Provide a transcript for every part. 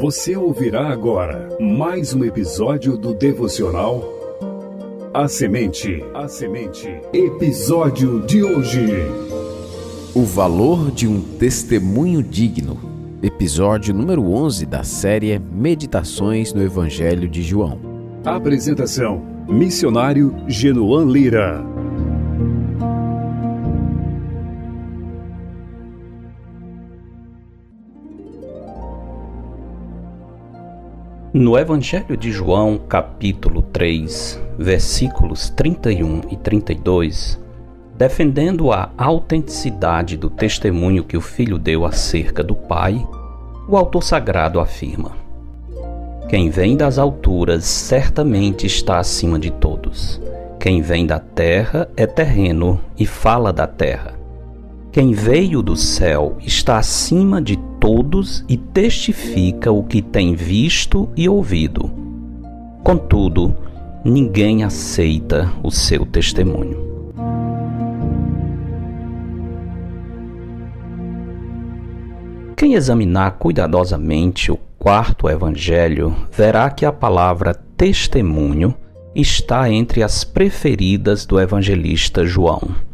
Você ouvirá agora mais um episódio do devocional A Semente. A Semente. Episódio de hoje. O valor de um testemunho digno. Episódio número 11 da série Meditações no Evangelho de João. Apresentação: Missionário Genoan Lira. No Evangelho de João, capítulo 3, versículos 31 e 32, defendendo a autenticidade do testemunho que o filho deu acerca do Pai, o autor sagrado afirma: Quem vem das alturas certamente está acima de todos. Quem vem da terra é terreno e fala da terra. Quem veio do céu está acima de todos e testifica o que tem visto e ouvido. Contudo, ninguém aceita o seu testemunho. Quem examinar cuidadosamente o quarto evangelho verá que a palavra testemunho está entre as preferidas do evangelista João.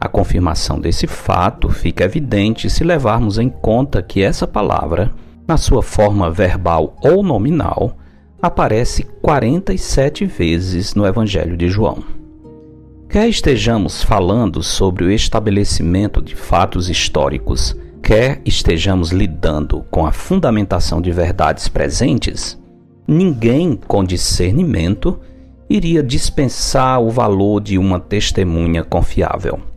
A confirmação desse fato fica evidente se levarmos em conta que essa palavra, na sua forma verbal ou nominal, aparece 47 vezes no Evangelho de João. Quer estejamos falando sobre o estabelecimento de fatos históricos, quer estejamos lidando com a fundamentação de verdades presentes, ninguém com discernimento iria dispensar o valor de uma testemunha confiável.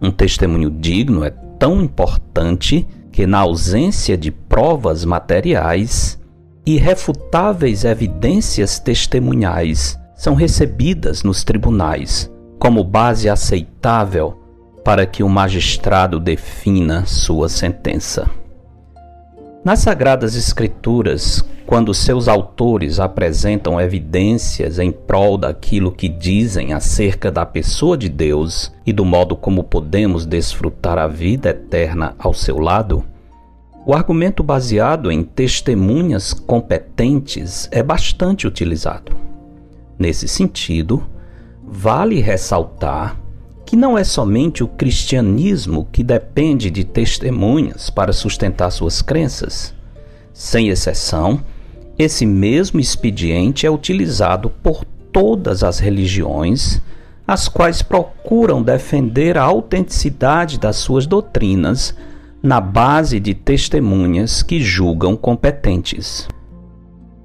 Um testemunho digno é tão importante que, na ausência de provas materiais, irrefutáveis evidências testemunhais são recebidas nos tribunais como base aceitável para que o magistrado defina sua sentença. Nas Sagradas Escrituras, quando seus autores apresentam evidências em prol daquilo que dizem acerca da pessoa de Deus e do modo como podemos desfrutar a vida eterna ao seu lado, o argumento baseado em testemunhas competentes é bastante utilizado. Nesse sentido, vale ressaltar que não é somente o cristianismo que depende de testemunhas para sustentar suas crenças. Sem exceção, esse mesmo expediente é utilizado por todas as religiões, as quais procuram defender a autenticidade das suas doutrinas na base de testemunhas que julgam competentes.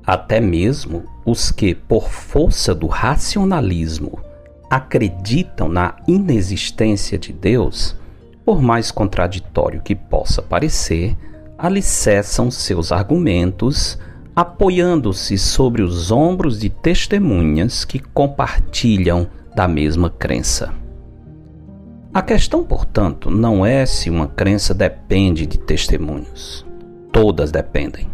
Até mesmo os que, por força do racionalismo, acreditam na inexistência de Deus, por mais contraditório que possa parecer, alicerçam seus argumentos apoiando-se sobre os ombros de testemunhas que compartilham da mesma crença. A questão, portanto, não é se uma crença depende de testemunhos. Todas dependem.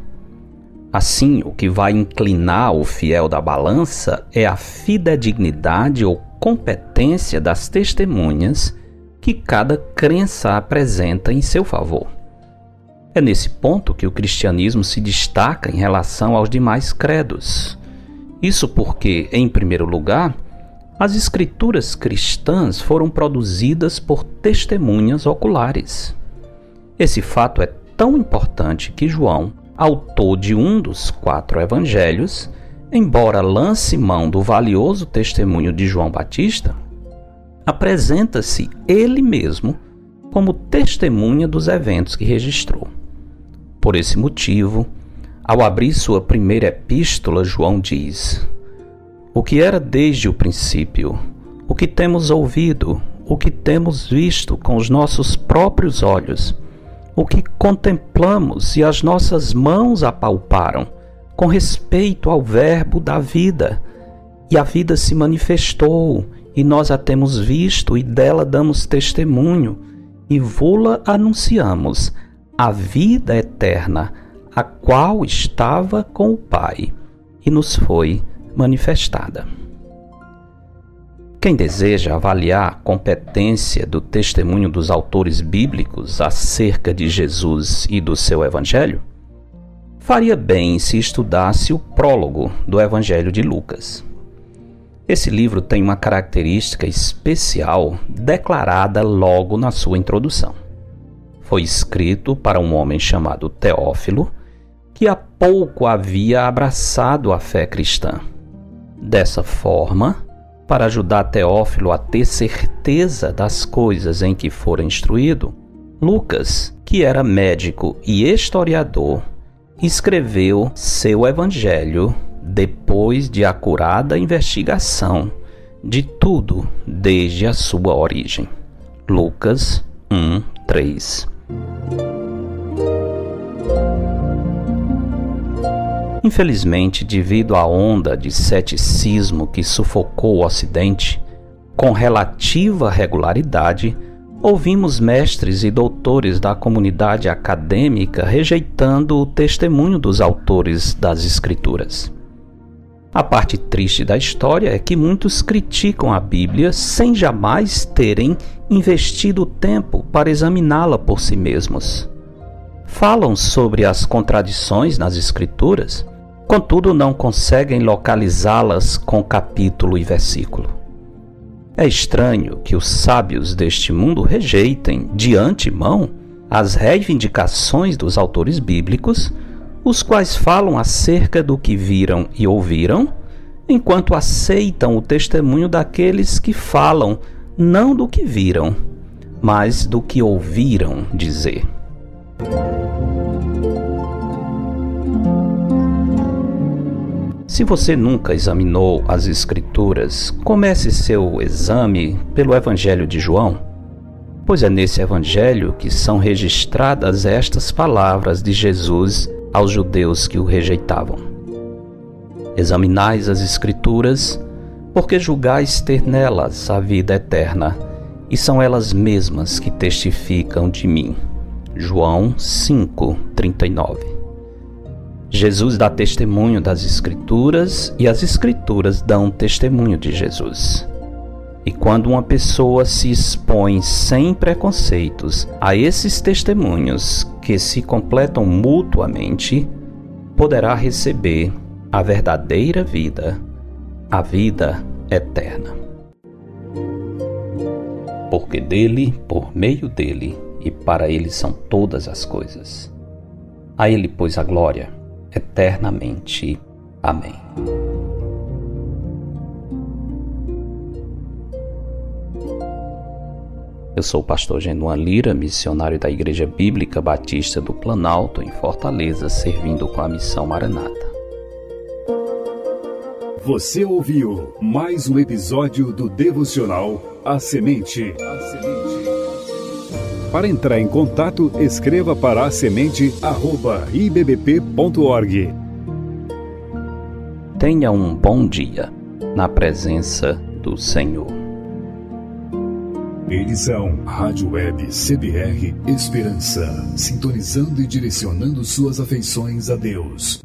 Assim, o que vai inclinar o fiel da balança é a fidedignidade ou competência das testemunhas que cada crença apresenta em seu favor. É nesse ponto que o cristianismo se destaca em relação aos demais credos. Isso porque, em primeiro lugar, as escrituras cristãs foram produzidas por testemunhas oculares. Esse fato é tão importante que João, autor de um dos quatro evangelhos, embora lance mão do valioso testemunho de João Batista, apresenta-se ele mesmo como testemunha dos eventos que registrou. Por esse motivo, ao abrir sua primeira epístola, João diz: O que era desde o princípio, o que temos ouvido, o que temos visto com os nossos próprios olhos, o que contemplamos e as nossas mãos apalparam com respeito ao Verbo da vida. E a vida se manifestou, e nós a temos visto, e dela damos testemunho, e vô-la anunciamos, a vida eterna, a qual estava com o Pai, e nos foi manifestada. Quem deseja avaliar a competência do testemunho dos autores bíblicos acerca de Jesus e do seu Evangelho, faria bem se estudasse o prólogo do Evangelho de Lucas. Esse livro tem uma característica especial declarada logo na sua introdução. Foi escrito para um homem chamado Teófilo, que há pouco havia abraçado a fé cristã. Dessa forma, para ajudar Teófilo a ter certeza das coisas em que fora instruído, Lucas, que era médico e historiador, escreveu seu evangelho depois de acurada investigação de tudo desde a sua origem. Lucas 1, 3. Infelizmente, devido à onda de ceticismo que sufocou o Ocidente, com relativa regularidade, ouvimos mestres e doutores da comunidade acadêmica rejeitando o testemunho dos autores das Escrituras. A parte triste da história é que muitos criticam a Bíblia sem jamais terem investido tempo para examiná-la por si mesmos. Falam sobre as contradições nas Escrituras, contudo não conseguem localizá-las com capítulo e versículo. É estranho que os sábios deste mundo rejeitem, de antemão, as reivindicações dos autores bíblicos os quais falam acerca do que viram e ouviram, enquanto aceitam o testemunho daqueles que falam não do que viram, mas do que ouviram dizer. Se você nunca examinou as Escrituras, comece seu exame pelo Evangelho de João, pois é nesse Evangelho que são registradas estas palavras de Jesus aos judeus que o rejeitavam. Examinais as Escrituras, porque julgais ter nelas a vida eterna, e são elas mesmas que testificam de mim. João 5:39. Jesus dá testemunho das Escrituras e as Escrituras dão testemunho de Jesus. E quando uma pessoa se expõe sem preconceitos a esses testemunhos que se completam mutuamente, poderá receber a verdadeira vida, a vida eterna. Porque dele, por meio dele e para ele são todas as coisas. A ele, pois, a glória eternamente. Amém. Eu sou o pastor Genuan Lira, missionário da Igreja Bíblica Batista do Planalto, em Fortaleza, servindo com a missão Maranata. Você ouviu mais um episódio do devocional A Semente. Para entrar em contato, escreva para a semente@ibbp.org. Tenha um bom dia na presença do Senhor. Eles são Rádio Web CBR Esperança, sintonizando e direcionando suas afeições a Deus.